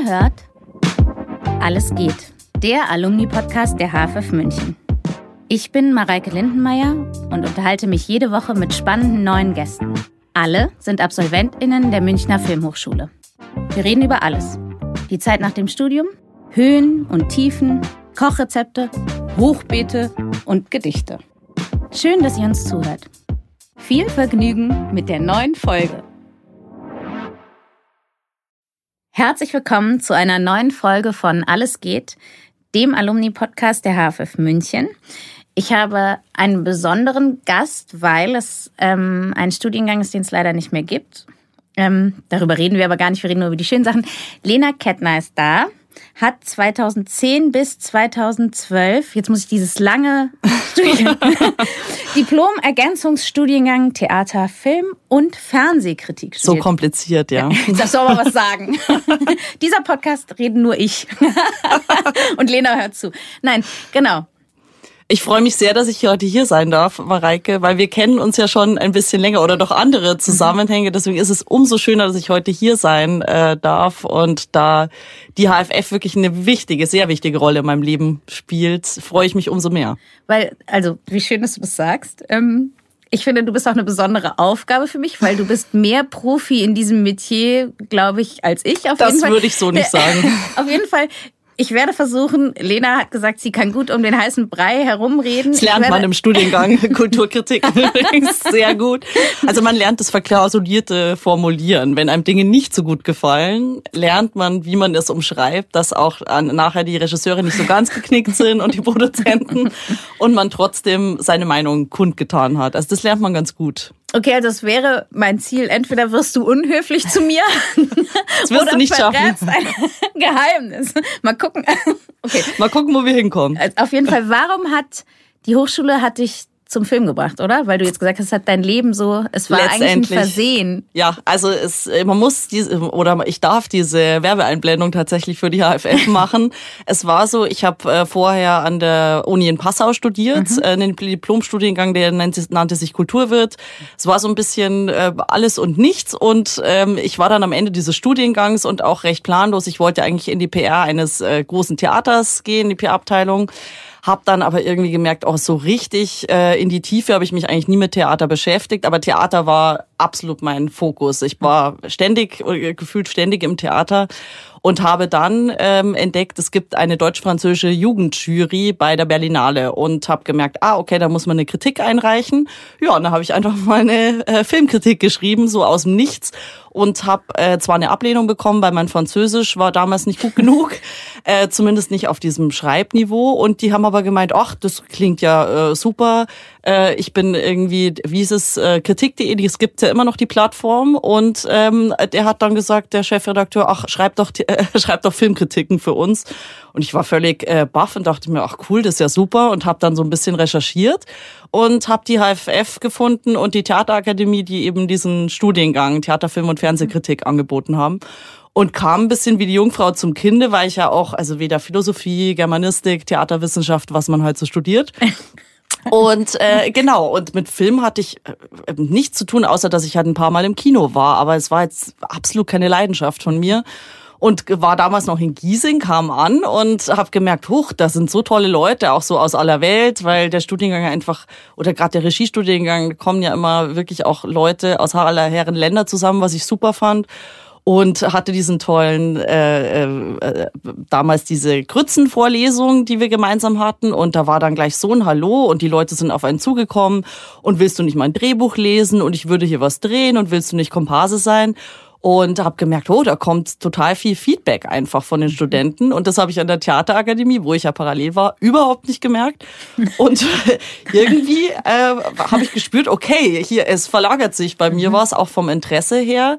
Ihr hört Alles geht, der Alumni-Podcast der HFF München. Ich bin Mareike Lindenmeier und unterhalte mich jede Woche mit spannenden neuen Gästen. Alle sind AbsolventInnen der Münchner Filmhochschule. Wir reden über alles. Die Zeit nach dem Studium, Höhen und Tiefen, Kochrezepte, Hochbeete und Gedichte. Schön, dass ihr uns zuhört. Viel Vergnügen mit der neuen Folge. Herzlich willkommen zu einer neuen Folge von Alles geht, dem Alumni-Podcast der HFF München. Ich habe einen besonderen Gast, weil es ähm, ein Studiengang ist, den es leider nicht mehr gibt. Ähm, darüber reden wir aber gar nicht, wir reden nur über die schönen Sachen. Lena Kettner ist da hat 2010 bis 2012, jetzt muss ich dieses lange Diplom-Ergänzungsstudiengang Theater, Film und Fernsehkritik studiert. So kompliziert, ja. Jetzt darfst du aber was sagen. Dieser Podcast reden nur ich. und Lena hört zu. Nein, genau. Ich freue mich sehr, dass ich heute hier sein darf, Mareike, weil wir kennen uns ja schon ein bisschen länger oder doch andere Zusammenhänge. Deswegen ist es umso schöner, dass ich heute hier sein äh, darf und da die HFF wirklich eine wichtige, sehr wichtige Rolle in meinem Leben spielt, freue ich mich umso mehr. Weil, also, wie schön, dass du das sagst. Ähm ich finde, du bist auch eine besondere Aufgabe für mich, weil du bist mehr Profi in diesem Metier, glaube ich, als ich. Auf das würde ich so nicht sagen. auf jeden Fall ich werde versuchen, Lena hat gesagt, sie kann gut um den heißen Brei herumreden. Das lernt man im Studiengang Kulturkritik übrigens sehr gut. Also man lernt das verklausulierte Formulieren. Wenn einem Dinge nicht so gut gefallen, lernt man, wie man es umschreibt, dass auch nachher die Regisseure nicht so ganz geknickt sind und die Produzenten und man trotzdem seine Meinung kundgetan hat. Also das lernt man ganz gut. Okay, also das wäre mein Ziel. Entweder wirst du unhöflich zu mir das wirst oder du nicht schaffen. ein Geheimnis. Mal gucken. Okay. Mal gucken, wo wir hinkommen. Also auf jeden Fall, warum hat die Hochschule hat dich zum Film gebracht, oder? Weil du jetzt gesagt hast, es hat dein Leben so, es war eigentlich ein Versehen. Ja, also es, man muss diese, oder ich darf diese Werbeeinblendung tatsächlich für die HFF machen. es war so, ich habe äh, vorher an der Uni in Passau studiert, mhm. äh, einen Diplomstudiengang, der nannte, nannte sich Kulturwirt. Es war so ein bisschen äh, alles und nichts und ähm, ich war dann am Ende dieses Studiengangs und auch recht planlos. Ich wollte eigentlich in die PR eines äh, großen Theaters gehen, die PR-Abteilung. Hab dann aber irgendwie gemerkt, auch oh, so richtig äh, in die Tiefe habe ich mich eigentlich nie mit Theater beschäftigt, aber Theater war absolut mein Fokus. Ich war ständig, äh, gefühlt ständig im Theater und habe dann ähm, entdeckt, es gibt eine deutsch-französische Jugendjury bei der Berlinale und habe gemerkt, ah, okay, da muss man eine Kritik einreichen. Ja, und dann habe ich einfach mal eine äh, Filmkritik geschrieben, so aus dem Nichts und habe äh, zwar eine Ablehnung bekommen, weil mein Französisch war damals nicht gut genug, äh, zumindest nicht auf diesem Schreibniveau. Und die haben aber gemeint, ach, das klingt ja äh, super. Äh, ich bin irgendwie, wie ist es, äh, kritik.de, es gibt ja immer noch die Plattform. Und ähm, der hat dann gesagt, der Chefredakteur, ach, schreib doch, äh, schreib doch Filmkritiken für uns. Und ich war völlig äh, baff und dachte mir, ach cool, das ist ja super. Und habe dann so ein bisschen recherchiert und habe die HFF gefunden und die Theaterakademie, die eben diesen Studiengang Theater, Film und Fernsehkritik angeboten haben und kam ein bisschen wie die Jungfrau zum Kinde, weil ich ja auch, also weder Philosophie, Germanistik, Theaterwissenschaft, was man halt so studiert. Und äh, genau, und mit Film hatte ich äh, nichts zu tun, außer dass ich halt ein paar Mal im Kino war. Aber es war jetzt absolut keine Leidenschaft von mir und war damals noch in Giesing, kam an und habe gemerkt, huch, da sind so tolle Leute, auch so aus aller Welt, weil der Studiengang einfach, oder gerade der Regiestudiengang, kommen ja immer wirklich auch Leute aus aller Herren Länder zusammen, was ich super fand und hatte diesen tollen äh, äh, damals diese Grützenvorlesung, die wir gemeinsam hatten. Und da war dann gleich so ein Hallo und die Leute sind auf einen zugekommen. Und willst du nicht mal ein Drehbuch lesen? Und ich würde hier was drehen. Und willst du nicht Komparse sein? Und habe gemerkt, oh, da kommt total viel Feedback einfach von den Studenten. Und das habe ich an der Theaterakademie, wo ich ja parallel war, überhaupt nicht gemerkt. Und irgendwie äh, habe ich gespürt, okay, hier es verlagert sich. Bei mir mhm. was auch vom Interesse her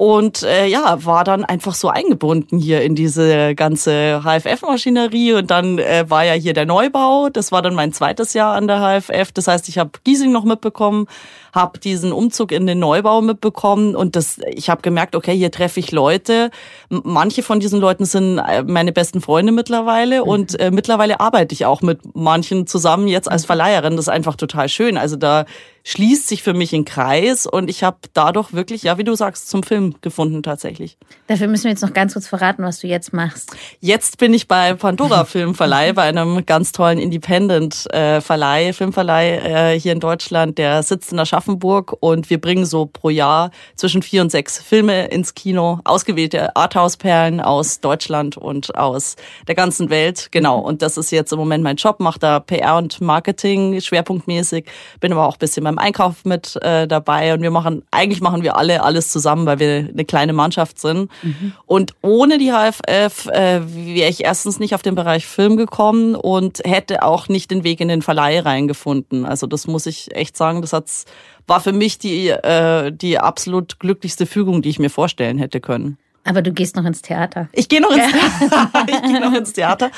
und äh, ja, war dann einfach so eingebunden hier in diese ganze HFF-Maschinerie und dann äh, war ja hier der Neubau, das war dann mein zweites Jahr an der HFF, das heißt, ich habe Giesing noch mitbekommen, habe diesen Umzug in den Neubau mitbekommen. Und das, ich habe gemerkt, okay, hier treffe ich Leute, manche von diesen Leuten sind äh, meine besten Freunde mittlerweile. Mhm. und äh, mittlerweile arbeite ich auch mit manchen zusammen jetzt als Verleiherin, das ist einfach total schön, also da schließt sich für mich ein Kreis und ich habe dadurch wirklich, ja, wie du sagst, zum Film gefunden tatsächlich. Dafür müssen wir jetzt noch ganz kurz verraten, was du jetzt machst. Jetzt bin ich bei Pandora Filmverleih, bei einem ganz tollen Independent-Verleih, Filmverleih äh, hier in Deutschland, der sitzt in Aschaffenburg und wir bringen so pro Jahr zwischen vier und sechs Filme ins Kino, ausgewählte Arthouse-Perlen aus Deutschland und aus der ganzen Welt. Genau, und das ist jetzt im Moment mein Job, mache da PR und Marketing schwerpunktmäßig, bin aber auch ein bisschen beim Einkauf mit äh, dabei und wir machen, eigentlich machen wir alle alles zusammen, weil wir eine kleine Mannschaft sind. Mhm. Und ohne die HFF äh, wäre ich erstens nicht auf den Bereich Film gekommen und hätte auch nicht den Weg in den Verleih reingefunden. Also das muss ich echt sagen, das hat's, war für mich die, äh, die absolut glücklichste Fügung, die ich mir vorstellen hätte können. Aber du gehst noch ins Theater. Ich gehe noch ins Theater. ich gehe noch ins Theater.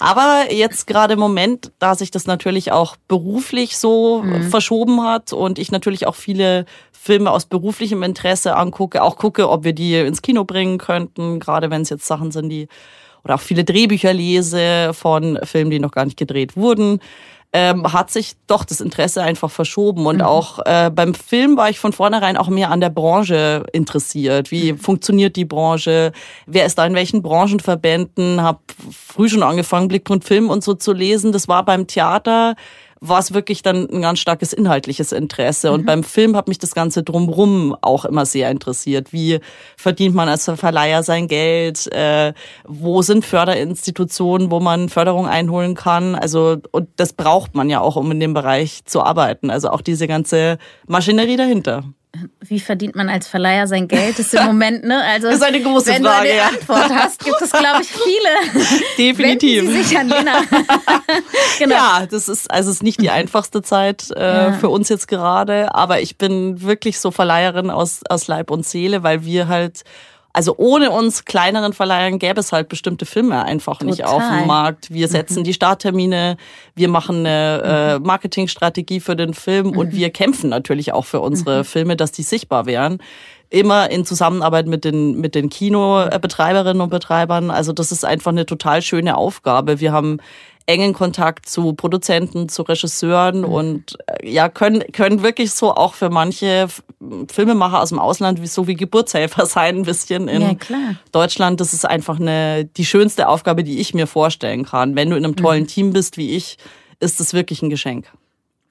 Aber jetzt gerade im Moment, da sich das natürlich auch beruflich so mhm. verschoben hat und ich natürlich auch viele Filme aus beruflichem Interesse angucke, auch gucke, ob wir die ins Kino bringen könnten, gerade wenn es jetzt Sachen sind, die oder auch viele Drehbücher lese von Filmen, die noch gar nicht gedreht wurden ähm, hat sich doch das Interesse einfach verschoben. Und mhm. auch äh, beim Film war ich von vornherein auch mehr an der Branche interessiert. Wie mhm. funktioniert die Branche? Wer ist da in welchen Branchenverbänden? Hab früh schon angefangen, Blickpunkt Film und so zu lesen. Das war beim Theater war es wirklich dann ein ganz starkes inhaltliches Interesse. Und mhm. beim Film hat mich das Ganze drumrum auch immer sehr interessiert. Wie verdient man als Verleiher sein Geld? Äh, wo sind Förderinstitutionen, wo man Förderung einholen kann? Also, und das braucht man ja auch, um in dem Bereich zu arbeiten. Also auch diese ganze Maschinerie dahinter wie verdient man als Verleiher sein Geld? Das ist im Moment, ne? Also, das ist eine große wenn Frage. Wenn du eine Antwort hast, gibt es, glaube ich, viele. Definitiv. Wenden Sie sich an Lena. genau. Ja, das ist, also es ist nicht die einfachste Zeit äh, ja. für uns jetzt gerade, aber ich bin wirklich so Verleiherin aus, aus Leib und Seele, weil wir halt also ohne uns kleineren Verleihern gäbe es halt bestimmte Filme einfach Total. nicht auf dem Markt. Wir setzen mhm. die Starttermine, wir machen eine äh, mhm. Marketingstrategie für den Film mhm. und wir kämpfen natürlich auch für unsere mhm. Filme, dass die sichtbar wären immer in Zusammenarbeit mit den, mit den Kinobetreiberinnen und Betreibern. Also das ist einfach eine total schöne Aufgabe. Wir haben engen Kontakt zu Produzenten, zu Regisseuren mhm. und äh, ja, können, können wirklich so auch für manche Filmemacher aus dem Ausland wie so wie Geburtshelfer sein, ein bisschen in ja, Deutschland. Das ist einfach eine, die schönste Aufgabe, die ich mir vorstellen kann. Wenn du in einem tollen mhm. Team bist wie ich, ist das wirklich ein Geschenk.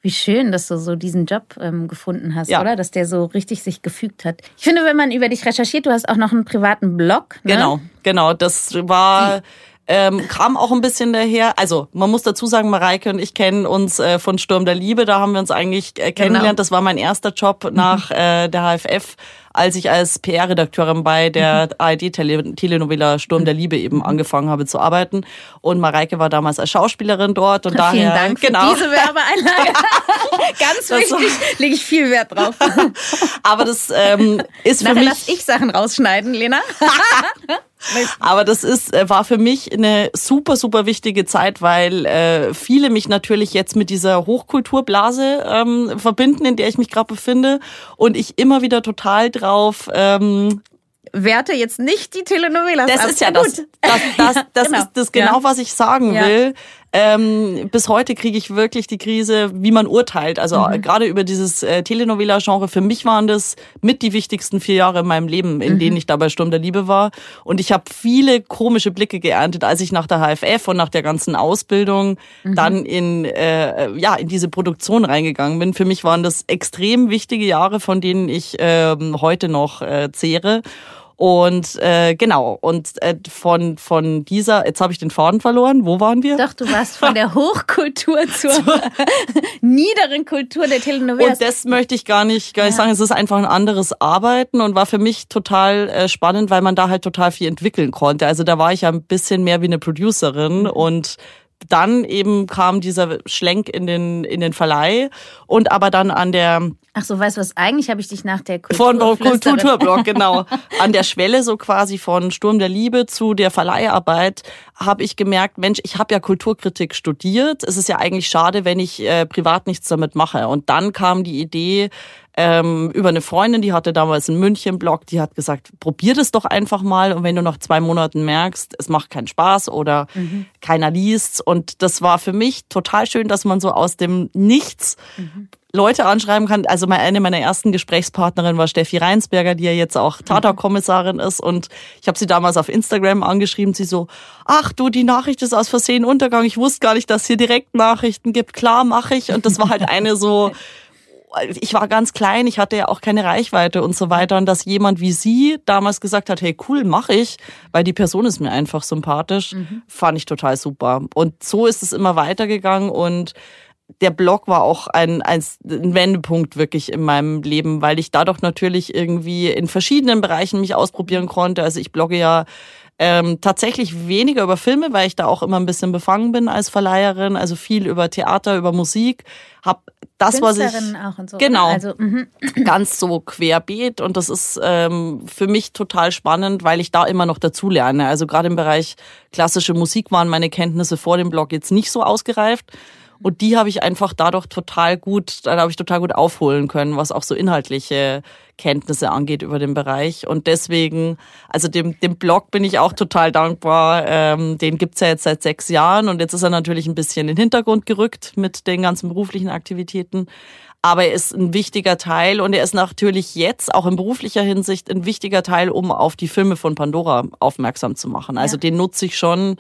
Wie schön, dass du so diesen Job ähm, gefunden hast, ja. oder? Dass der so richtig sich gefügt hat. Ich finde, wenn man über dich recherchiert, du hast auch noch einen privaten Blog. Ne? Genau, genau. Das war. Die ähm, kam auch ein bisschen daher. Also man muss dazu sagen, Mareike und ich kennen uns äh, von Sturm der Liebe. Da haben wir uns eigentlich äh, kennengelernt. Genau. Das war mein erster Job nach äh, der HFF als ich als PR-Redakteurin bei der mhm. ARD-Telenovela Sturm der Liebe eben mhm. angefangen habe zu arbeiten. Und Mareike war damals als Schauspielerin dort. Und Vielen daher, Dank für genau. diese Werbeeinlage. Ganz wichtig, lege ich viel Wert drauf. Aber das ähm, ist für Nachher mich... lass ich Sachen rausschneiden, Lena. Aber das ist, äh, war für mich eine super, super wichtige Zeit, weil äh, viele mich natürlich jetzt mit dieser Hochkulturblase ähm, verbinden, in der ich mich gerade befinde. Und ich immer wieder total drauf ähm, werte jetzt nicht die Telenovelas Das ist ja das, das, das, das genau. ist das genau, was ich sagen will. Ähm, bis heute kriege ich wirklich die Krise, wie man urteilt. Also mhm. gerade über dieses äh, Telenovela-Genre. Für mich waren das mit die wichtigsten vier Jahre in meinem Leben, in mhm. denen ich da bei Sturm der Liebe war. Und ich habe viele komische Blicke geerntet, als ich nach der HFF und nach der ganzen Ausbildung mhm. dann in, äh, ja, in diese Produktion reingegangen bin. Für mich waren das extrem wichtige Jahre, von denen ich äh, heute noch äh, zehre. Und äh, genau, und äh, von, von dieser, jetzt habe ich den Faden verloren, wo waren wir? Doch, du warst von der Hochkultur zur niederen Kultur der Telenovelas. Und das möchte ich gar nicht, gar nicht ja. sagen, es ist einfach ein anderes Arbeiten und war für mich total äh, spannend, weil man da halt total viel entwickeln konnte. Also da war ich ja ein bisschen mehr wie eine Producerin mhm. und dann eben kam dieser Schlenk in den, in den Verleih und aber dann an der Ach so, weißt du was, eigentlich habe ich dich nach der Kultur Von Kulturblock, genau. An der Schwelle so quasi von Sturm der Liebe zu der Verleiharbeit habe ich gemerkt, Mensch, ich habe ja Kulturkritik studiert. Es ist ja eigentlich schade, wenn ich äh, privat nichts damit mache. Und dann kam die Idee, ähm, über eine Freundin, die hatte damals einen München-Blog, die hat gesagt, probier das doch einfach mal und wenn du nach zwei Monaten merkst, es macht keinen Spaß oder mhm. keiner liest und das war für mich total schön, dass man so aus dem Nichts mhm Leute anschreiben kann. Also eine meiner ersten Gesprächspartnerinnen war Steffi Reinsberger, die ja jetzt auch Tata-Kommissarin ist. Und ich habe sie damals auf Instagram angeschrieben. Sie so, ach du, die Nachricht ist aus Versehen Untergang. Ich wusste gar nicht, dass es hier direkt Nachrichten gibt. Klar, mache ich. Und das war halt eine so ich war ganz klein, ich hatte ja auch keine Reichweite und so weiter. Und dass jemand wie sie damals gesagt hat, hey, cool, mache ich, weil die Person ist mir einfach sympathisch, mhm. fand ich total super. Und so ist es immer weitergegangen und der Blog war auch ein, ein, Wendepunkt wirklich in meinem Leben, weil ich dadurch natürlich irgendwie in verschiedenen Bereichen mich ausprobieren konnte. Also ich blogge ja ähm, tatsächlich weniger über Filme, weil ich da auch immer ein bisschen befangen bin als Verleiherin, also viel über Theater, über Musik. Hab das, was ich auch und so. genau also, mhm. ganz so querbeet und das ist ähm, für mich total spannend, weil ich da immer noch dazu lerne. Also gerade im Bereich klassische Musik waren meine Kenntnisse vor dem Blog jetzt nicht so ausgereift. Und die habe ich einfach dadurch total gut, da habe ich total gut aufholen können, was auch so inhaltliche Kenntnisse angeht über den Bereich. Und deswegen, also dem, dem Blog bin ich auch total dankbar. Ähm, den gibt's ja jetzt seit sechs Jahren und jetzt ist er natürlich ein bisschen in den Hintergrund gerückt mit den ganzen beruflichen Aktivitäten. Aber er ist ein wichtiger Teil und er ist natürlich jetzt auch in beruflicher Hinsicht ein wichtiger Teil, um auf die Filme von Pandora aufmerksam zu machen. Also ja. den nutze ich schon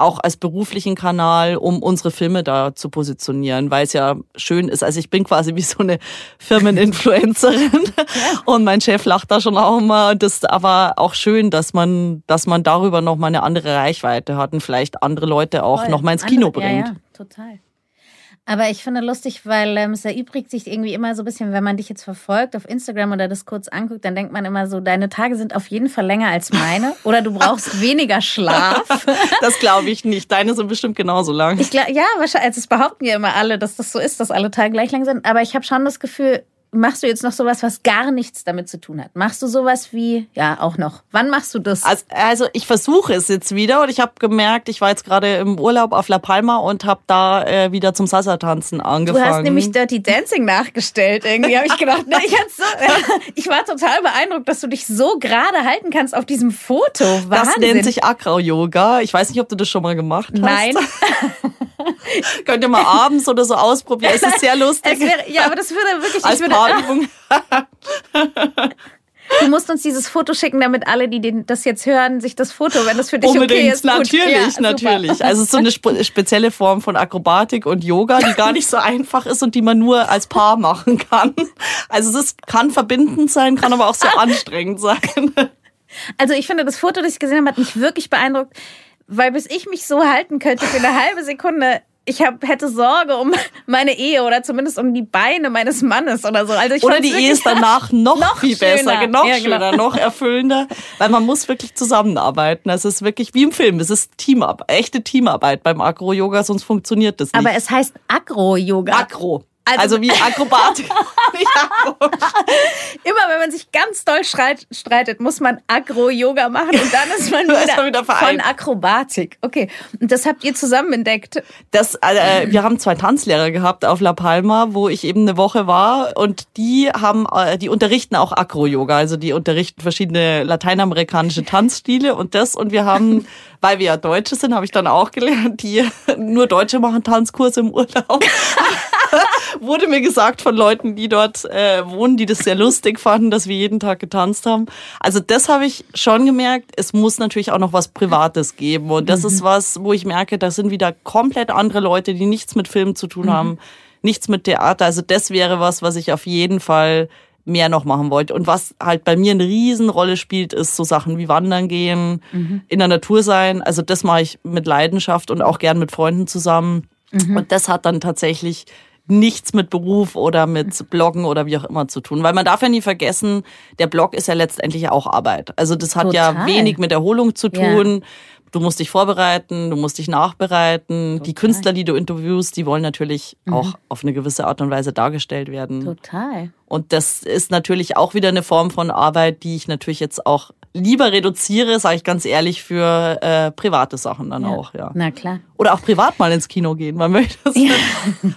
auch als beruflichen Kanal, um unsere Filme da zu positionieren, weil es ja schön ist. Also ich bin quasi wie so eine Firmeninfluencerin und mein Chef lacht da schon auch immer. Das ist aber auch schön, dass man, dass man darüber noch mal eine andere Reichweite hat und vielleicht andere Leute auch Voll. noch mal ins Kino andere, bringt. Ja, ja, total. Aber ich finde lustig, weil ähm, es erübrigt sich irgendwie immer so ein bisschen, wenn man dich jetzt verfolgt auf Instagram oder das kurz anguckt, dann denkt man immer so, deine Tage sind auf jeden Fall länger als meine oder du brauchst weniger Schlaf. Das glaube ich nicht. Deine sind bestimmt genauso lang. Ich glaube, ja, wahrscheinlich. Also es behaupten ja immer alle, dass das so ist, dass alle Tage gleich lang sind. Aber ich habe schon das Gefühl, machst du jetzt noch sowas, was gar nichts damit zu tun hat? Machst du sowas wie, ja, auch noch. Wann machst du das? Also, also ich versuche es jetzt wieder und ich habe gemerkt, ich war jetzt gerade im Urlaub auf La Palma und habe da äh, wieder zum Salsa-Tanzen angefangen. Du hast nämlich Dirty Dancing nachgestellt. Irgendwie habe ich gedacht, ne, ich, so, ich war total beeindruckt, dass du dich so gerade halten kannst auf diesem Foto. Wahnsinn. Das nennt sich Acro-Yoga. Ich weiß nicht, ob du das schon mal gemacht hast. Nein. Könnt ihr mal abends oder so ausprobieren. Es ist sehr lustig. Wäre, ja, aber das würde wirklich... Als würde. Du musst uns dieses Foto schicken, damit alle, die das jetzt hören, sich das Foto, wenn das für dich Unbedingt, okay ist. Natürlich, ja, natürlich. Also es ist so eine spezielle Form von Akrobatik und Yoga, die gar nicht so einfach ist und die man nur als Paar machen kann. Also es ist, kann verbindend sein, kann aber auch sehr anstrengend sein. Also ich finde, das Foto, das ich gesehen habe, hat mich wirklich beeindruckt, weil bis ich mich so halten könnte für eine halbe Sekunde, ich hab, hätte Sorge um meine Ehe oder zumindest um die Beine meines Mannes oder so. Also ich oder die Ehe ist danach noch, noch viel schöner. besser, noch ja, genau. schöner, noch erfüllender, weil man muss wirklich zusammenarbeiten. Es ist wirklich wie im Film, es ist Teamarbeit, echte Teamarbeit beim Agro-Yoga, sonst funktioniert das nicht. Aber es heißt Agro-Yoga. Agro. Also, also wie Akrobatik. Immer wenn man sich ganz doll streitet, muss man Agro-Yoga machen und dann ist man wieder, man wieder von Akrobatik. Okay, und das habt ihr zusammen entdeckt? Das, äh, wir haben zwei Tanzlehrer gehabt auf La Palma, wo ich eben eine Woche war und die haben, äh, die unterrichten auch Agro-Yoga, also die unterrichten verschiedene lateinamerikanische Tanzstile und das und wir haben weil wir ja Deutsche sind, habe ich dann auch gelernt, die nur Deutsche machen Tanzkurse im Urlaub. Wurde mir gesagt von Leuten, die dort äh, wohnen, die das sehr lustig fanden, dass wir jeden Tag getanzt haben. Also das habe ich schon gemerkt. Es muss natürlich auch noch was Privates geben. Und das mhm. ist was, wo ich merke, da sind wieder komplett andere Leute, die nichts mit Filmen zu tun mhm. haben, nichts mit Theater. Also das wäre was, was ich auf jeden Fall mehr noch machen wollte. Und was halt bei mir eine Riesenrolle spielt, ist so Sachen wie Wandern gehen, mhm. in der Natur sein. Also das mache ich mit Leidenschaft und auch gern mit Freunden zusammen. Mhm. Und das hat dann tatsächlich nichts mit Beruf oder mit Bloggen oder wie auch immer zu tun. Weil man darf ja nie vergessen, der Blog ist ja letztendlich auch Arbeit. Also das hat Total. ja wenig mit Erholung zu tun. Ja. Du musst dich vorbereiten, du musst dich nachbereiten. Total. Die Künstler, die du interviewst, die wollen natürlich mhm. auch auf eine gewisse Art und Weise dargestellt werden. Total. Und das ist natürlich auch wieder eine Form von Arbeit, die ich natürlich jetzt auch lieber reduziere, sage ich ganz ehrlich, für äh, private Sachen dann ja. auch, ja. Na klar. Oder auch privat mal ins Kino gehen, man möchte das. Ja.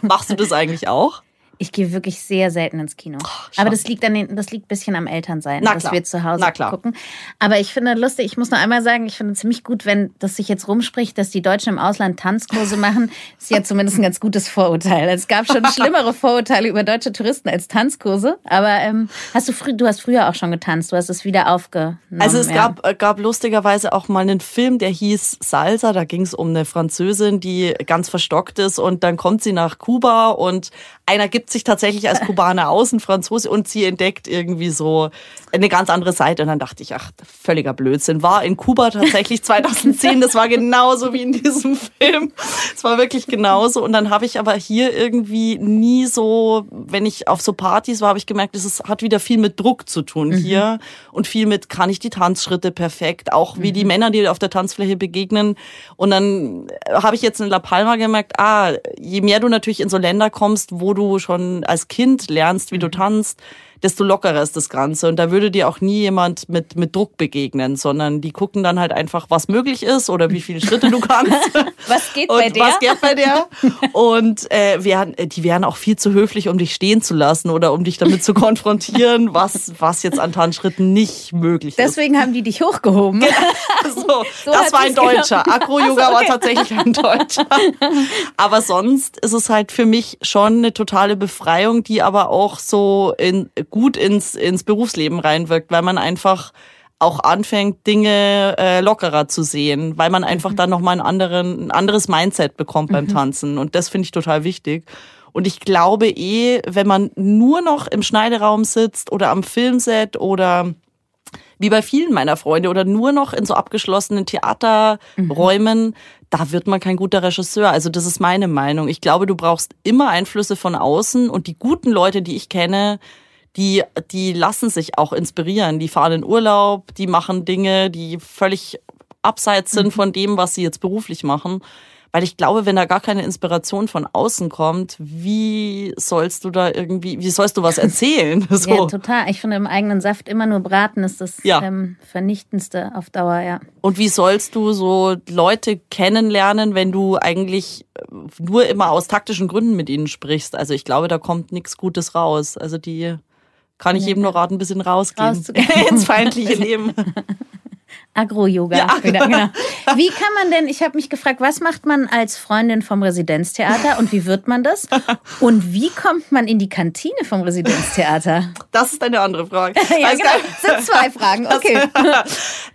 Machst du das eigentlich auch? Ich gehe wirklich sehr selten ins Kino. Oh, Aber das liegt an den, das liegt ein bisschen am Elternsein, dass wir zu Hause gucken. Aber ich finde lustig, ich muss noch einmal sagen, ich finde ziemlich gut, wenn das sich jetzt rumspricht, dass die Deutschen im Ausland Tanzkurse machen. Ist ja zumindest ein ganz gutes Vorurteil. Es gab schon schlimmere Vorurteile über deutsche Touristen als Tanzkurse. Aber ähm, hast du früh, du hast früher auch schon getanzt, du hast es wieder aufgenommen. Also es ja. gab, äh, gab lustigerweise auch mal einen Film, der hieß Salsa. Da ging es um eine Französin, die ganz verstockt ist und dann kommt sie nach Kuba und einer gibt sich tatsächlich als Kubaner aus, ein Franzose, und sie entdeckt irgendwie so eine ganz andere Seite. Und dann dachte ich, ach, völliger Blödsinn. War in Kuba tatsächlich 2010, das war genauso wie in diesem Film. Es war wirklich genauso. Und dann habe ich aber hier irgendwie nie so, wenn ich auf so Partys war, habe ich gemerkt, es hat wieder viel mit Druck zu tun hier und viel mit, kann ich die Tanzschritte perfekt, auch wie die Männer, die auf der Tanzfläche begegnen. Und dann habe ich jetzt in La Palma gemerkt, ah, je mehr du natürlich in so Länder kommst, wo du schon als Kind lernst, wie du tanzt, desto lockerer ist das Ganze. Und da würde dir auch nie jemand mit, mit Druck begegnen, sondern die gucken dann halt einfach, was möglich ist oder wie viele Schritte du kannst. Was geht und bei der? Was geht bei der? Und äh, wären, die wären auch viel zu höflich, um dich stehen zu lassen oder um dich damit zu konfrontieren, was, was jetzt an Tanzschritten nicht möglich ist. Deswegen haben die dich hochgehoben. So, So das war ein. Deutscher. Acro-Yoga Ach so, okay. war tatsächlich ein Deutscher. Aber sonst ist es halt für mich schon eine totale Befreiung, die aber auch so in, gut ins, ins Berufsleben reinwirkt, weil man einfach auch anfängt, Dinge äh, lockerer zu sehen, weil man einfach dann nochmal ein, anderen, ein anderes Mindset bekommt beim Tanzen. Und das finde ich total wichtig. Und ich glaube eh, wenn man nur noch im Schneideraum sitzt oder am Filmset oder wie bei vielen meiner Freunde oder nur noch in so abgeschlossenen Theaterräumen, da wird man kein guter Regisseur. Also das ist meine Meinung. Ich glaube, du brauchst immer Einflüsse von außen und die guten Leute, die ich kenne, die, die lassen sich auch inspirieren. Die fahren in Urlaub, die machen Dinge, die völlig abseits sind von dem, was sie jetzt beruflich machen. Weil ich glaube, wenn da gar keine Inspiration von außen kommt, wie sollst du da irgendwie, wie sollst du was erzählen? So. Ja, total. Ich finde, im eigenen Saft immer nur braten ist das Ja. ähm, Vernichtendste auf Dauer, ja. Und wie sollst du so Leute kennenlernen, wenn du eigentlich äh, nur immer aus taktischen Gründen mit ihnen sprichst? Also ich glaube, da kommt nichts Gutes raus. Also die kann ich jedem nur raten, ein bisschen rausgehen. Ins feindliche Leben. Agro-Yoga. Ja, wieder, genau. Wie kann man denn, ich habe mich gefragt, was macht man als Freundin vom Residenztheater und wie wird man das? Und wie kommt man in die Kantine vom Residenztheater? Das ist eine andere Frage. Ja, genau. nicht. Sind zwei Fragen, okay.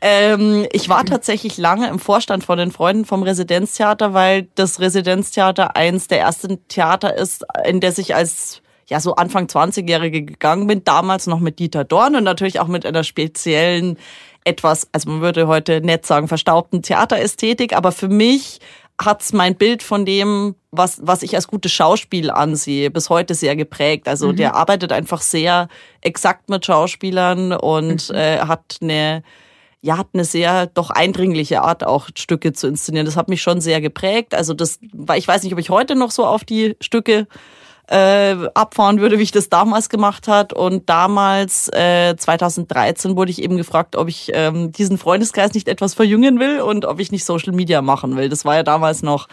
ähm, ich war tatsächlich lange im Vorstand von den Freunden vom Residenztheater, weil das Residenztheater eins der ersten Theater ist, in der ich als ja so Anfang 20-Jährige gegangen bin, damals noch mit Dieter Dorn und natürlich auch mit einer speziellen etwas, also man würde heute nett sagen, verstaubten Theaterästhetik, aber für mich hat's mein Bild von dem, was, was ich als gutes Schauspiel ansehe, bis heute sehr geprägt. Also der arbeitet einfach sehr exakt mit Schauspielern und äh, hat eine ja, hat eine sehr doch eindringliche Art, auch Stücke zu inszenieren. Das hat mich schon sehr geprägt. Also das, weil ich weiß nicht, ob ich heute noch so auf die Stücke äh, abfahren würde, wie ich das damals gemacht hat. Und damals, äh, 2013, wurde ich eben gefragt, ob ich ähm, diesen Freundeskreis nicht etwas verjüngen will und ob ich nicht Social Media machen will. Das war ja damals noch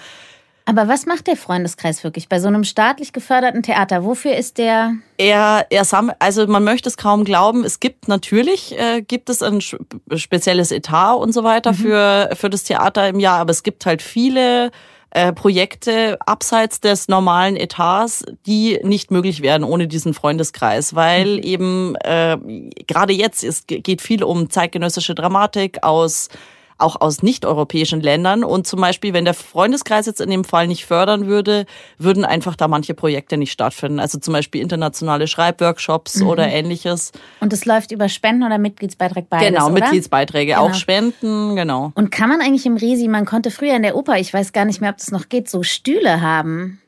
Aber was macht der Freundeskreis wirklich bei so einem staatlich geförderten Theater? Wofür ist der? er, er sammelt, also man möchte es kaum glauben, es gibt natürlich, äh, gibt es ein spezielles Etat und so weiter für, für das Theater im Jahr, aber es gibt halt viele äh, Projekte abseits des normalen Etats, die nicht möglich wären ohne diesen Freundeskreis, weil eben äh, gerade jetzt es ge- geht viel um zeitgenössische Dramatik aus auch aus nicht-europäischen Ländern. Und zum Beispiel, wenn der Freundeskreis jetzt in dem Fall nicht fördern würde, würden einfach da manche Projekte nicht stattfinden. Also zum Beispiel internationale Schreibworkshops oder ähnliches. Und es läuft über Spenden oder Mitgliedsbeitrag beides, genau, oder? Mitgliedsbeiträge, Genau. auch Spenden, genau. Und kann man eigentlich im Resi, man konnte früher in der Oper, ich weiß gar nicht mehr, ob das noch geht, so Stühle haben.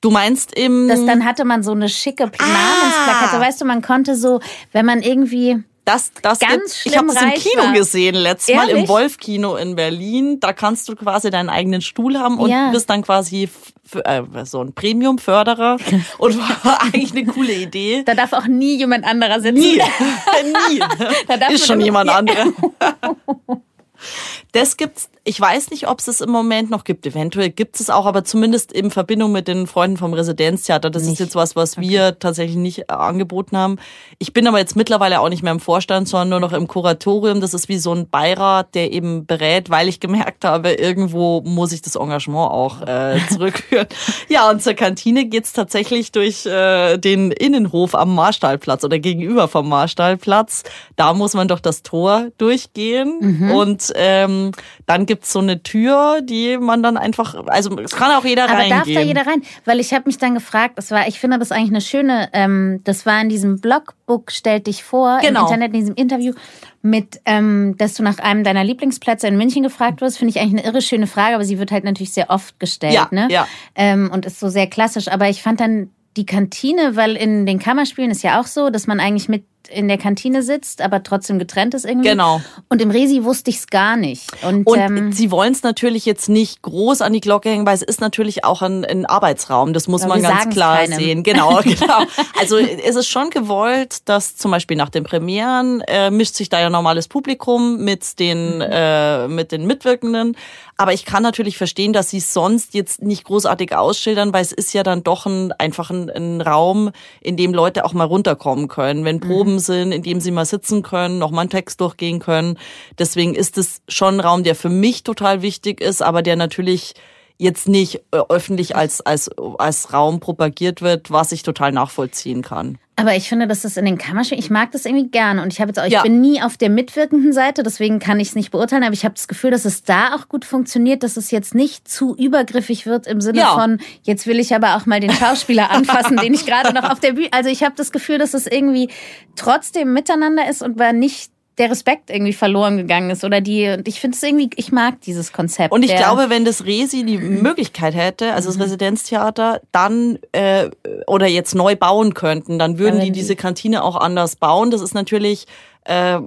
Du meinst im... Das, dann hatte man so eine schicke Ah. Namensplakette. Weißt du, man konnte so, wenn man irgendwie Das, das Ganz ich habe das im Kino war. gesehen, letztes Mal im? Wolf-Kino in Berlin. Da kannst du quasi deinen eigenen Stuhl haben und Ja. bist dann quasi äh, so ein Premium-Förderer. Und war eigentlich eine coole Idee. Da darf auch nie jemand anderer sitzen. Nie, nie. Da darf Ist schon jemand anderer. Das gibt's Ich weiß nicht, ob es es im Moment noch gibt. Eventuell gibt es auch, aber zumindest in Verbindung mit den Freunden vom Residenztheater. Das nicht. ist jetzt was, was okay. wir tatsächlich nicht äh, angeboten haben. Ich bin aber jetzt mittlerweile auch nicht mehr im Vorstand, sondern nur noch im Kuratorium. Das ist wie so ein Beirat, der eben berät, weil ich gemerkt habe, irgendwo muss ich das Engagement auch äh, zurückführen. ja, und zur Kantine geht's tatsächlich durch äh, den Innenhof am Marstallplatz oder gegenüber vom Marstallplatz. Da muss man doch das Tor durchgehen mhm. und ähm, dann gibt's so eine Tür, die man dann einfach, also es kann auch jeder Aber reingehen. darf da jeder rein? Weil ich habe mich dann gefragt, das war, ich finde das eigentlich eine schöne, ähm, das war in diesem Blogbook, stellt dich vor, genau. im Internet, in diesem Interview mit, ähm, dass du nach einem deiner Lieblingsplätze in München gefragt wirst, finde ich eigentlich eine irre schöne Frage, aber sie wird halt natürlich sehr oft gestellt, ja, ne? Ja. Ähm, und ist so sehr klassisch. Aber ich fand dann die Kantine, weil in den Kammerspielen ist ja auch so, dass man eigentlich mit in der Kantine sitzt, aber trotzdem getrennt ist irgendwie. Genau. Und im Resi wusste ich es gar nicht. Und, und ähm, sie wollen es natürlich jetzt nicht groß an die Glocke hängen, weil es ist natürlich auch ein, ein Arbeitsraum. Das muss man ganz klar keinem. sehen. Genau, genau. Also es ist schon gewollt, dass zum Beispiel nach den Premieren äh, mischt sich da ja normales Publikum mit den, mhm. äh, mit den Mitwirkenden. Aber ich kann natürlich verstehen, dass sie es sonst jetzt nicht großartig ausschildern, weil es ist ja dann doch ein, einfach ein, ein Raum, in dem Leute auch mal runterkommen können, wenn Proben mhm. sind, in dem sie mal sitzen können, noch mal einen Text durchgehen können. Deswegen ist es schon ein Raum, der für mich total wichtig ist, aber der natürlich jetzt nicht äh, öffentlich als, als, als Raum propagiert wird, was ich total nachvollziehen kann. Aber ich finde, dass das in den Kammerspielen, ich mag das irgendwie gerne. Und ich habe jetzt auch, ich ja. bin nie auf der mitwirkenden Seite, deswegen kann ich es nicht beurteilen, aber ich habe das Gefühl, dass es da auch gut funktioniert, dass es jetzt nicht zu übergriffig wird im Sinne ja. von, jetzt will ich aber auch mal den Schauspieler anfassen, den ich gerade noch auf der Bühne. Also ich habe das Gefühl, dass es irgendwie trotzdem miteinander ist und war nicht der Respekt irgendwie verloren gegangen ist oder die und ich finde es irgendwie ich mag dieses Konzept und ich glaube wenn das Resi die Möglichkeit hätte also das mhm. Residenztheater dann äh, oder jetzt neu bauen könnten dann würden die diese Kantine auch anders bauen das ist natürlich äh,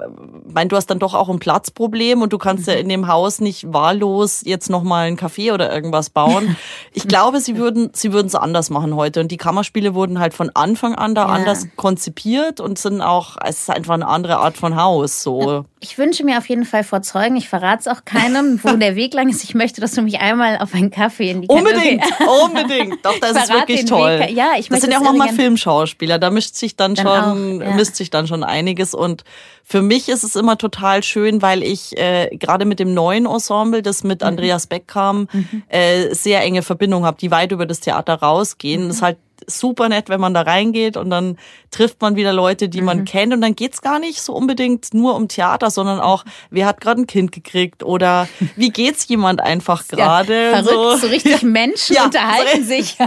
mein, du hast dann doch auch ein Platzproblem und du kannst ja mhm. in dem Haus nicht wahllos jetzt nochmal ein Café oder irgendwas bauen. Ich glaube, sie würden sie würden es anders machen heute. Und die Kammerspiele wurden halt von Anfang an da ja. anders konzipiert und sind auch, es ist einfach eine andere Art von Haus. So. Ich wünsche mir auf jeden Fall vor Zeugen, ich verrate es auch keinem, wo der Weg lang ist. Ich möchte, dass du mich einmal auf einen Kaffee in die Unbedingt, unbedingt. Doch, das ist wirklich toll. Weg. Ja, ich das sind ja auch nochmal Filmschauspieler, da mischt sich dann, dann schon, auch, ja. mischt sich dann schon einiges und für mich ist es immer total schön, weil ich äh, gerade mit dem neuen Ensemble, das mit mhm. Andreas Beck kam, mhm. äh, sehr enge Verbindung habe, die weit über das Theater rausgehen. Mhm. Das ist halt super nett, wenn man da reingeht und dann trifft man wieder Leute, die man mhm. kennt und dann geht's gar nicht so unbedingt nur um Theater, sondern auch, wer hat gerade ein Kind gekriegt oder wie geht's jemand einfach gerade. Ja, verrückt, so. so richtig Menschen ja, unterhalten sich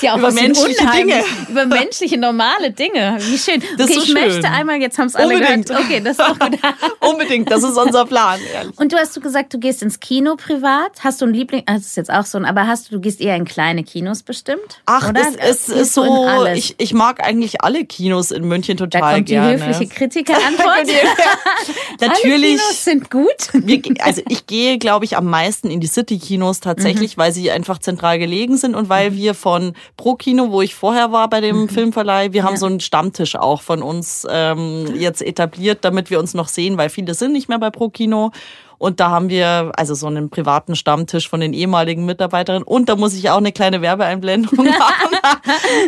ja auch über menschliche Dinge. Über menschliche, normale Dinge. Wie schön. Das okay, so ich schön. möchte einmal, jetzt haben es alle Unbedingt. gehört. Okay, das ist auch gut. Unbedingt, das ist unser Plan. Ehrlich. Und du hast du gesagt, du gehst ins Kino privat. Hast du ein Liebling, also das ist jetzt auch so ein, aber hast du, du gehst eher in kleine Kinos bestimmt? Ach, oder? es, es ist so ich, ich mag eigentlich alle Kinos in München total da kommt gerne. Die höfliche Kritikerantwort. Natürlich. Alle Kinos sind gut. Also ich gehe, glaube ich, am meisten in die City-Kinos tatsächlich, mhm. weil sie einfach zentral gelegen sind und weil mhm. wir von Pro Kino, wo ich vorher war bei dem mhm. Filmverleih, wir haben so einen Stammtisch auch von uns ähm, jetzt etabliert, damit wir uns noch sehen, weil viele sind nicht mehr bei Pro Kino. Und da haben wir also so einen privaten Stammtisch von den ehemaligen Mitarbeiterinnen. Und da muss ich auch eine kleine Werbeeinblendung machen.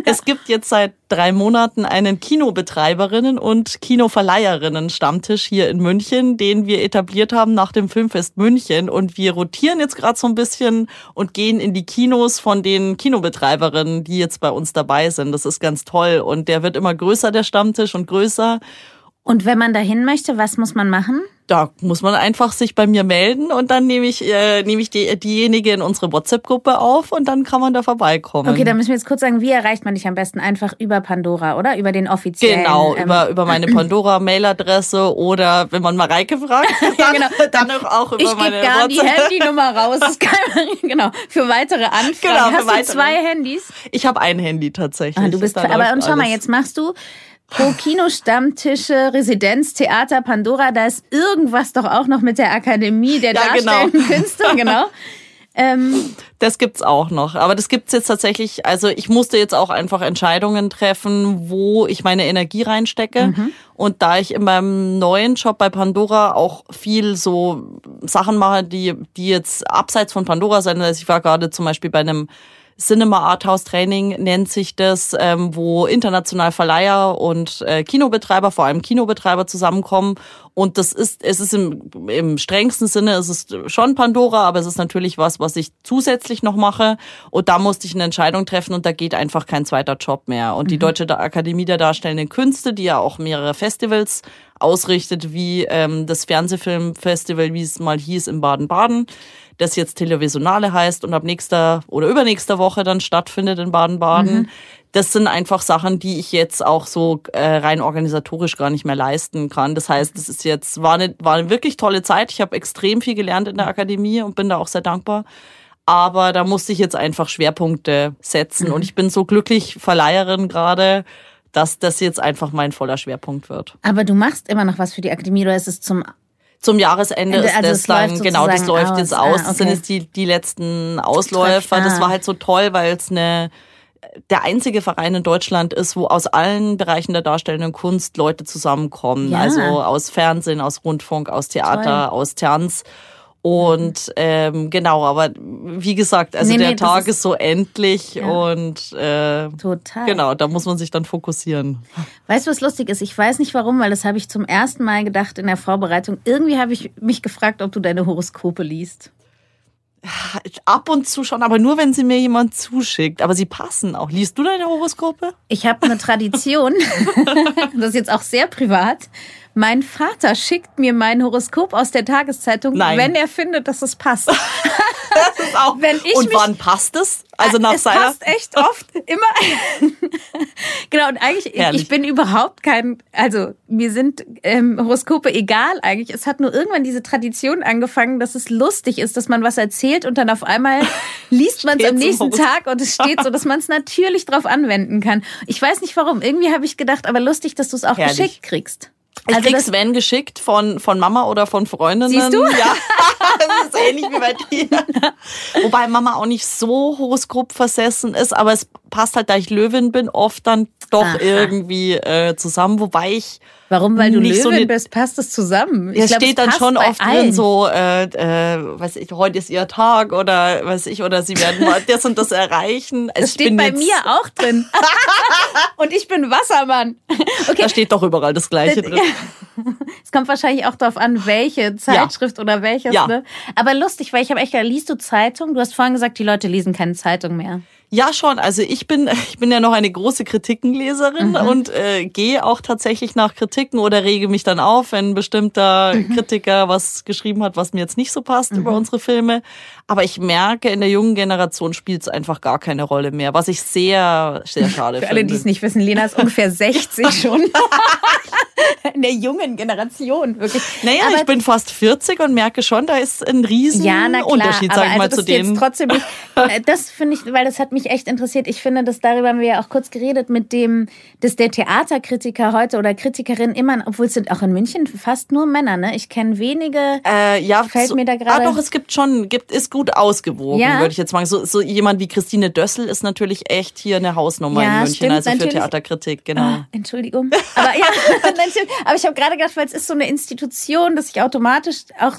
es gibt jetzt seit drei Monaten einen Kinobetreiberinnen und Kinoverleiherinnen Stammtisch hier in München, den wir etabliert haben nach dem Filmfest München. Und wir rotieren jetzt gerade so ein bisschen und gehen in die Kinos von den Kinobetreiberinnen, die jetzt bei uns dabei sind. Das ist ganz toll. Und der wird immer größer, der Stammtisch, und größer. Und wenn man dahin möchte, was muss man machen? da muss man einfach sich bei mir melden und dann nehme ich, äh, nehme ich die, diejenige in unsere WhatsApp-Gruppe auf und dann kann man da vorbeikommen. Okay, dann müssen wir jetzt kurz sagen, wie erreicht man dich am besten? Einfach über Pandora, oder? Über den offiziellen. Genau, ähm, über, über meine Pandora-Mailadresse oder wenn man Mareike fragt, dann, ja, genau. dann auch über ich meine Ich gebe gar die Handynummer raus. Genau, für weitere Anfragen. Genau, Hast weitere. du zwei Handys? Ich habe ein Handy tatsächlich. Ah, du bist, aber und schau mal, jetzt machst du Pro Kino-Stammtische, Residenztheater, Pandora, da ist irgendwas doch auch noch mit der Akademie der ja, darstellenden genau. Künste, genau. Ähm, das gibt's auch noch. Aber das gibt's jetzt tatsächlich, also ich musste jetzt auch einfach Entscheidungen treffen, wo ich meine Energie reinstecke. Mhm. Und da ich in meinem neuen Job bei Pandora auch viel so Sachen mache, die, die jetzt abseits von Pandora sind, also ich war gerade zum Beispiel bei einem Cinema Arthouse Training nennt sich das, ähm, wo international Verleiher und äh, Kinobetreiber, vor allem Kinobetreiber zusammenkommen. Und das ist, es ist im, im strengsten Sinne, es ist schon Pandora, aber es ist natürlich was, was ich zusätzlich noch mache. Und da musste ich eine Entscheidung treffen und da geht einfach kein zweiter Job mehr. Und mhm. die Deutsche Akademie der Darstellenden Künste, die ja auch mehrere Festivals ausrichtet, wie ähm, das Fernsehfilmfestival, wie es mal hieß in Baden-Baden, das jetzt Televisionale heißt und ab nächster oder übernächster Woche dann stattfindet in Baden-Baden. Mhm. Das sind einfach Sachen, die ich jetzt auch so äh, rein organisatorisch gar nicht mehr leisten kann. Das heißt, das ist jetzt war eine, war eine wirklich tolle Zeit. Ich habe extrem viel gelernt in der Akademie und bin da auch sehr dankbar. Aber da musste ich jetzt einfach Schwerpunkte setzen. Mhm. Und ich bin so glücklich Verleiherin gerade, dass das jetzt einfach mein voller Schwerpunkt wird. Aber du machst immer noch was für die Akademie oder ist es zum zum Jahresende ist also das dann, genau, das läuft aus. jetzt aus. Ah, okay. Das sind jetzt die, die letzten Ausläufer. Das war halt so toll, weil es eine der einzige Verein in Deutschland ist, wo aus allen Bereichen der darstellenden Kunst Leute zusammenkommen. Ja. Also aus Fernsehen, aus Rundfunk, aus Theater, toll. aus Tanz. Und ähm, genau, aber wie gesagt, also nee, der nee, Tag ist, ist, so endlich ja. und äh, Total. genau, da muss man sich dann fokussieren. Weißt du, was lustig ist? Ich weiß nicht warum, weil das habe ich zum ersten Mal gedacht in der Vorbereitung. Irgendwie habe ich mich gefragt, ob du deine Horoskope liest. Ab und zu schon, aber nur wenn sie mir jemand zuschickt. Aber sie passen auch. Liest du deine Horoskope? Ich habe eine Tradition. das ist jetzt auch sehr privat. Mein Vater schickt mir mein Horoskop aus der Tageszeitung, Nein. wenn er findet, dass es passt. das ist auch. Wenn ich und mich, wann passt es? Also nach es seiner. passt echt oft. Immer. genau. Und eigentlich, ich, ich, bin überhaupt kein, also mir sind ähm, Horoskope egal eigentlich. Es hat nur irgendwann diese Tradition angefangen, dass es lustig ist, dass man was erzählt und dann auf einmal liest man es am nächsten Tag und es steht so, dass man es natürlich drauf anwenden kann. Ich weiß nicht warum. Irgendwie habe ich gedacht, aber lustig, dass du es auch Herrlich. geschickt kriegst. Ich also krieg Sven geschickt von, von Mama oder von Freundinnen. Siehst du? Ja, das ist ähnlich wie bei dir. Wobei Mama auch nicht so Horoskop versessen ist, aber es passt halt, da ich Löwin bin, oft dann doch Aha. irgendwie äh, zusammen, wobei ich Warum? Weil du Löwin so eine, bist, passt es zusammen. Ich ja, glaub, steht dann schon oft allen. drin so, äh, äh, weiß ich, heute ist ihr Tag oder weiß ich, oder sie werden mal das und das erreichen. Also das steht bei mir auch drin. und ich bin Wassermann. Okay. Da steht doch überall das Gleiche drin. Es kommt wahrscheinlich auch darauf an, welche Zeitschrift ja. oder welches. Ja. Ne? Aber lustig, weil ich habe echt, liest du Zeitung? Du hast vorhin gesagt, die Leute lesen keine Zeitung mehr. Ja, schon. Also ich bin, ich bin ja noch eine große Kritikenleserin mhm. und äh, gehe auch tatsächlich nach Kritiken oder rege mich dann auf, wenn ein bestimmter mhm. Kritiker was geschrieben hat, was mir jetzt nicht so passt mhm. über unsere Filme. Aber ich merke, in der jungen Generation spielt es einfach gar keine Rolle mehr, was ich sehr, sehr schade finde. Für alle, die es nicht wissen, Lena ist ungefähr 60 schon. in der jungen Generation, wirklich. Naja, aber ich bin fast 40 und merke schon, da ist ein riesen ja, klar, Unterschied, sag ich also mal, zu denen. Trotzdem nicht, äh, das finde ich, weil das hat mich echt interessiert. Ich finde, dass darüber haben wir ja auch kurz geredet mit dem, dass der Theaterkritiker heute oder Kritikerin immer, obwohl es sind auch in München fast nur Männer, ne? Ich kenne wenige. Äh, ja, fällt so, mir da gerade. Ah, doch, es gibt schon, gibt, ist gut ausgewogen, ja. würde ich jetzt sagen. So, so jemand wie Christine Dössel ist natürlich echt hier eine Hausnummer ja, in München, stimmt, also für Theaterkritik, genau. Ah, Entschuldigung. Aber ja, aber ich habe gerade gedacht, weil es ist so eine Institution, dass ich automatisch auch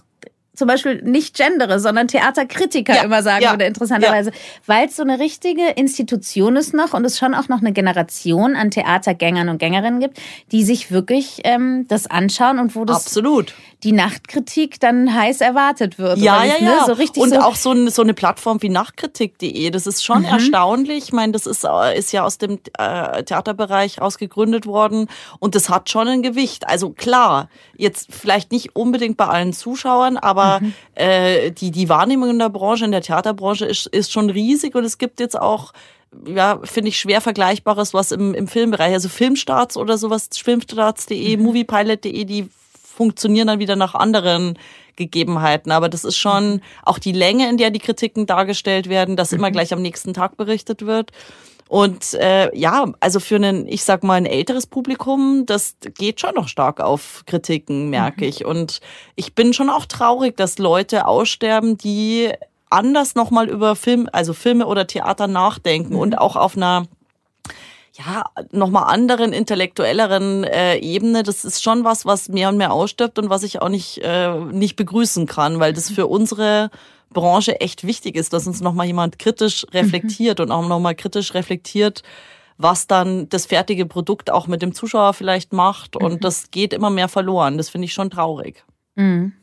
zum Beispiel nicht gendere, sondern Theaterkritiker ja, immer sagen ja, würde, interessanterweise. Ja. Weil es so eine richtige Institution ist noch und es schon auch noch eine Generation an Theatergängern und Gängerinnen gibt, die sich wirklich ähm, das anschauen und wo das Absolut. Die Nachtkritik dann heiß erwartet wird. Ja, ja, ja. Ne? So richtig und so auch so, ein, so eine Plattform wie Nachtkritik.de, das ist schon mhm. erstaunlich. Ich meine, das ist, äh, ist ja aus dem äh, Theaterbereich ausgegründet worden und das hat schon ein Gewicht. Also klar, jetzt vielleicht nicht unbedingt bei allen Zuschauern, aber aber mhm. äh, die, die Wahrnehmung in der Branche, in der Theaterbranche ist, ist schon riesig und es gibt jetzt auch ja, finde ich schwer vergleichbares, was im, im Filmbereich, also Filmstarts oder sowas, filmstarts.de, mhm. moviepilot.de, die funktionieren dann wieder nach anderen Gegebenheiten. Aber das ist schon auch die Länge, in der die Kritiken dargestellt werden, dass immer mhm. gleich am nächsten Tag berichtet wird. Und äh, ja, also für einen, ich sag mal, ein älteres Publikum, das geht schon noch stark auf Kritiken, merke mhm. ich. Und ich bin schon auch traurig, dass Leute aussterben, die anders nochmal über Film, also Filme oder Theater nachdenken mhm. und auch auf einer ja, nochmal anderen, intellektuelleren äh, Ebene, das ist schon was, was mehr und mehr ausstirbt und was ich auch nicht, äh, nicht begrüßen kann, weil das für unsere Branche echt wichtig ist, dass uns nochmal jemand kritisch reflektiert mhm. und auch nochmal kritisch reflektiert, was dann das fertige Produkt auch mit dem Zuschauer vielleicht macht. Und mhm. das geht immer mehr verloren. Das finde ich schon traurig. Mhm.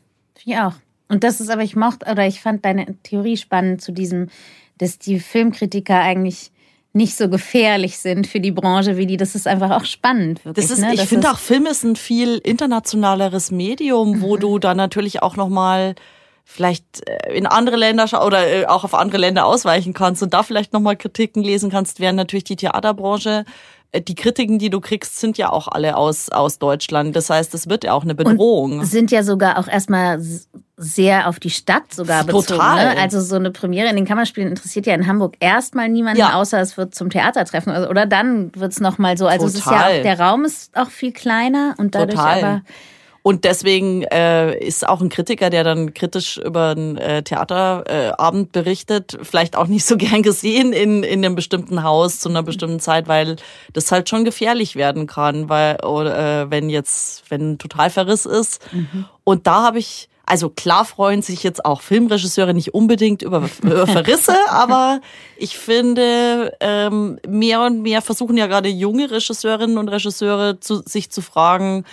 Ich auch. Und das ist aber, ich mochte, oder ich fand deine Theorie spannend zu diesem, dass die Filmkritiker eigentlich nicht so gefährlich sind für die Branche wie die. Das ist einfach auch spannend. Wirklich, das ist, ne? ich finde auch, Film ist ein viel internationaleres Medium, wo mhm. du dann natürlich auch nochmal vielleicht äh, in andere Länder oder äh, auch auf andere Länder ausweichen kannst und da vielleicht nochmal Kritiken lesen kannst, während natürlich die Theaterbranche äh, die Kritiken, die du kriegst, sind ja auch alle aus, aus Deutschland. Das heißt, es wird ja auch eine Bedrohung. Und sind ja sogar auch erstmal sehr auf die Stadt sogar bezogen. Total. Ne? Also so eine Premiere in den Kammerspielen interessiert ja in Hamburg erstmal niemanden, ja. außer es wird zum Theatertreffen. Also, oder dann wird's noch mal so. Also Total. es ist ja auch, der Raum ist auch viel kleiner und dadurch Total. aber und deswegen äh, ist auch ein Kritiker, der dann kritisch über einen äh, Theaterabend äh, berichtet, vielleicht auch nicht so gern gesehen in, in einem bestimmten Haus zu einer bestimmten Zeit, weil das halt schon gefährlich werden kann, weil oder, äh, wenn jetzt, wenn ein Totalverriss ist. Mhm. Und da habe ich also klar freuen sich jetzt auch Filmregisseure nicht unbedingt über, über Verrisse, aber ich finde, ähm, mehr und mehr versuchen ja gerade junge Regisseurinnen und Regisseure zu, sich zu fragen,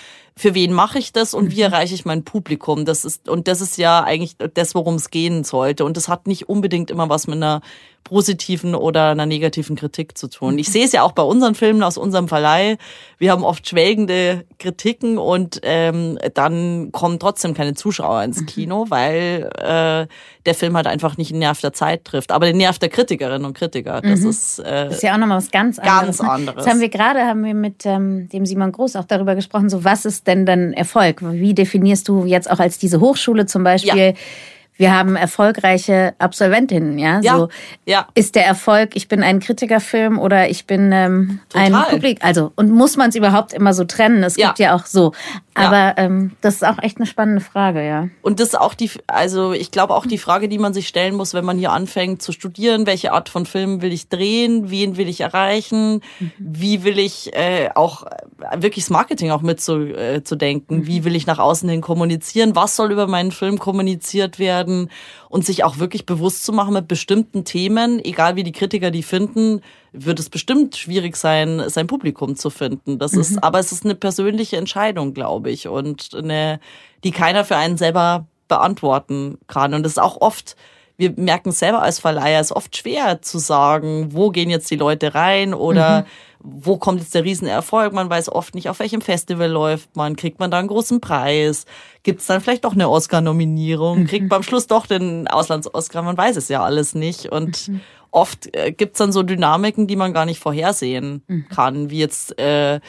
für wen mache ich das und wie mhm. erreiche ich mein Publikum? Das ist, und das ist ja eigentlich das, worum es gehen sollte. Und das hat nicht unbedingt immer was mit einer positiven oder einer negativen Kritik zu tun. Ich sehe es ja auch bei unseren Filmen aus unserem Verleih. Wir haben oft schwelgende Kritiken und ähm, dann kommen trotzdem keine Zuschauer ins mhm. Kino, weil äh, der Film halt einfach nicht den Nerv der Zeit trifft. Aber den Nerv der Kritikerinnen und Kritiker, das mhm. ist, äh, das ist ja auch nochmal was ganz anderes. Ganz anderes. Das haben wir gerade, haben wir mit ähm, dem Simon Groß auch darüber gesprochen, so was ist denn dann Erfolg? Wie definierst du jetzt auch als diese Hochschule zum Beispiel? Ja wir haben erfolgreiche Absolventinnen, ja. ja so ja. ist der Erfolg, ich bin ein Kritikerfilm oder ich bin ähm, ein Publik. Also und muss man es überhaupt immer so trennen? Es ja. gibt ja auch so. Aber ähm, das ist auch echt eine spannende Frage, ja. Und das ist auch die, also ich glaube auch die Frage, die man sich stellen muss, wenn man hier anfängt zu studieren, welche Art von Film will ich drehen, wen will ich erreichen, mhm. wie will ich äh, auch äh, wirklich das Marketing auch mit zu, äh, zu denken, mhm. wie will ich nach außen hin kommunizieren, was soll über meinen Film kommuniziert werden und sich auch wirklich bewusst zu machen mit bestimmten Themen, egal wie die Kritiker die finden, wird es bestimmt schwierig sein, sein Publikum zu finden. Das mhm. ist, aber es ist eine persönliche Entscheidung, glaube ich, und eine, die keiner für einen selber beantworten kann. Und es ist auch oft, wir merken selber als Verleiher, es ist oft schwer zu sagen, wo gehen jetzt die Leute rein oder mhm wo kommt jetzt der Riesenerfolg? Man weiß oft nicht, auf welchem Festival läuft man. Kriegt man da einen großen Preis? Gibt es dann vielleicht doch eine Oscar-Nominierung? Mhm. Kriegt man am Schluss doch den Auslands-Oscar? Man weiß es ja alles nicht. Und mhm. oft äh, gibt es dann so Dynamiken, die man gar nicht vorhersehen mhm. kann, wie jetzt äh,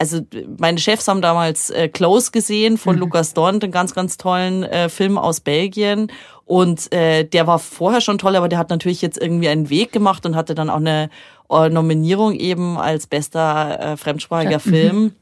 also meine Chefs haben damals äh, Close gesehen von mhm. Lukas Dorn, den ganz, ganz tollen äh, Film aus Belgien. Und äh, der war vorher schon toll, aber der hat natürlich jetzt irgendwie einen Weg gemacht und hatte dann auch eine äh, Nominierung eben als bester äh, fremdsprachiger mhm. Film.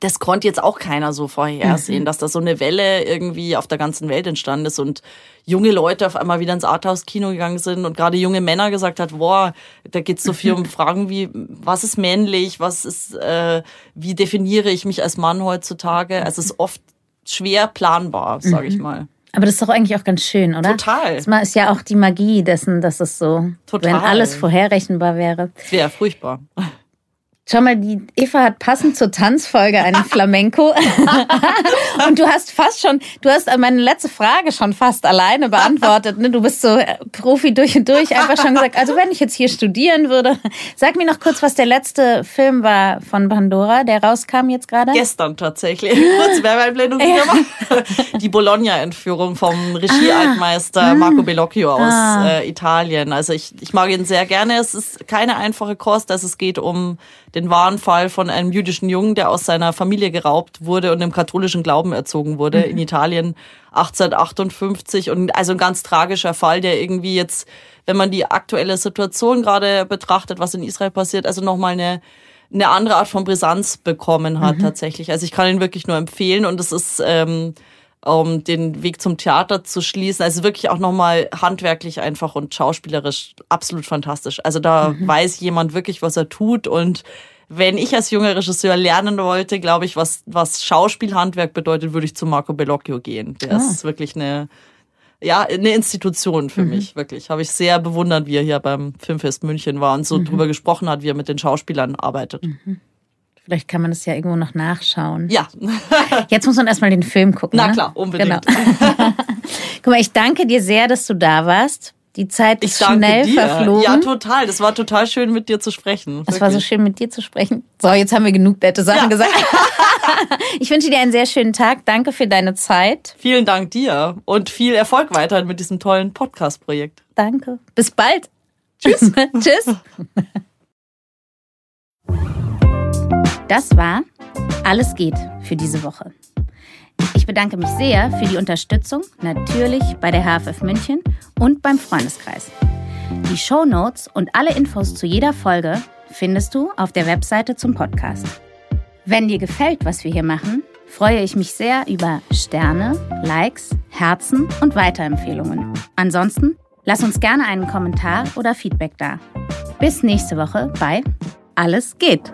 Das konnte jetzt auch keiner so vorhersehen, mhm. dass da so eine Welle irgendwie auf der ganzen Welt entstanden ist und junge Leute auf einmal wieder ins Arthouse-Kino gegangen sind und gerade junge Männer gesagt hat, boah, da geht's so viel um Fragen wie, was ist männlich, was ist, äh, wie definiere ich mich als Mann heutzutage? Also es ist oft schwer planbar, sage ich mhm. mal. Aber das ist doch eigentlich auch ganz schön, oder? Total. Das ist ja auch die Magie dessen, dass es so, Total. wenn alles vorherrechenbar wäre. Wäre furchtbar. Schau mal, die Eva hat passend zur Tanzfolge einen Flamenco. und du hast fast schon, du hast meine letzte Frage schon fast alleine beantwortet. Ne? Du bist so äh, Profi durch und durch. Einfach schon gesagt, also wenn ich jetzt hier studieren würde. Sag mir noch kurz, was der letzte Film war von Pandora, der rauskam jetzt gerade. Gestern tatsächlich. Kurz Werbeeinblendung ja. Die Bologna-Entführung vom Regiealtmeister ah. Marco Bellocchio aus ah. äh, Italien. Also ich, ich mag ihn sehr gerne. Es ist keine einfache Kost. Also es geht um den wahren Fall von einem jüdischen Jungen, der aus seiner Familie geraubt wurde und im katholischen Glauben erzogen wurde mhm. in Italien 1858 und also ein ganz tragischer Fall, der irgendwie jetzt, wenn man die aktuelle Situation gerade betrachtet, was in Israel passiert, also nochmal eine eine andere Art von Brisanz bekommen hat mhm. tatsächlich. Also ich kann ihn wirklich nur empfehlen und es ist ähm, um den Weg zum Theater zu schließen. Also wirklich auch nochmal handwerklich einfach und schauspielerisch absolut fantastisch. Also da mhm. weiß jemand wirklich, was er tut und wenn ich als junger Regisseur lernen wollte, glaube ich, was, was Schauspielhandwerk bedeutet, würde ich zu Marco Bellocchio gehen. Der ah. ist wirklich eine, ja, eine Institution für mhm. mich, wirklich. Habe ich sehr bewundert, wie er hier beim Filmfest München war und so mhm. drüber gesprochen hat, wie er mit den Schauspielern arbeitet. Mhm. Vielleicht kann man das ja irgendwo noch nachschauen. Ja. Jetzt muss man erstmal den Film gucken. Na ne? klar, unbedingt. Genau. Guck mal, ich danke dir sehr, dass du da warst. Die Zeit ist schnell dir. verflogen. Ja, total. Das war total schön, mit dir zu sprechen. Es war so schön, mit dir zu sprechen. So, jetzt haben wir genug nette Sachen ja. gesagt. ich wünsche dir einen sehr schönen Tag. Danke für deine Zeit. Vielen Dank dir und viel Erfolg weiterhin mit diesem tollen Podcast-Projekt. Danke. Bis bald. Tschüss. Tschüss. Das war Alles geht für diese Woche. Ich bedanke mich sehr für die Unterstützung, natürlich bei der HFF München und beim Freundeskreis. Die Show Notes und alle Infos zu jeder Folge findest du auf der Webseite zum Podcast. Wenn dir gefällt, was wir hier machen, freue ich mich sehr über Sterne, Likes, Herzen und Weiterempfehlungen. Ansonsten lass uns gerne einen Kommentar oder Feedback da. Bis nächste Woche bei Alles geht.